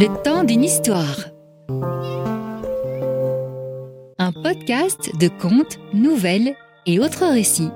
Le temps d'une histoire. Un podcast de contes, nouvelles et autres récits.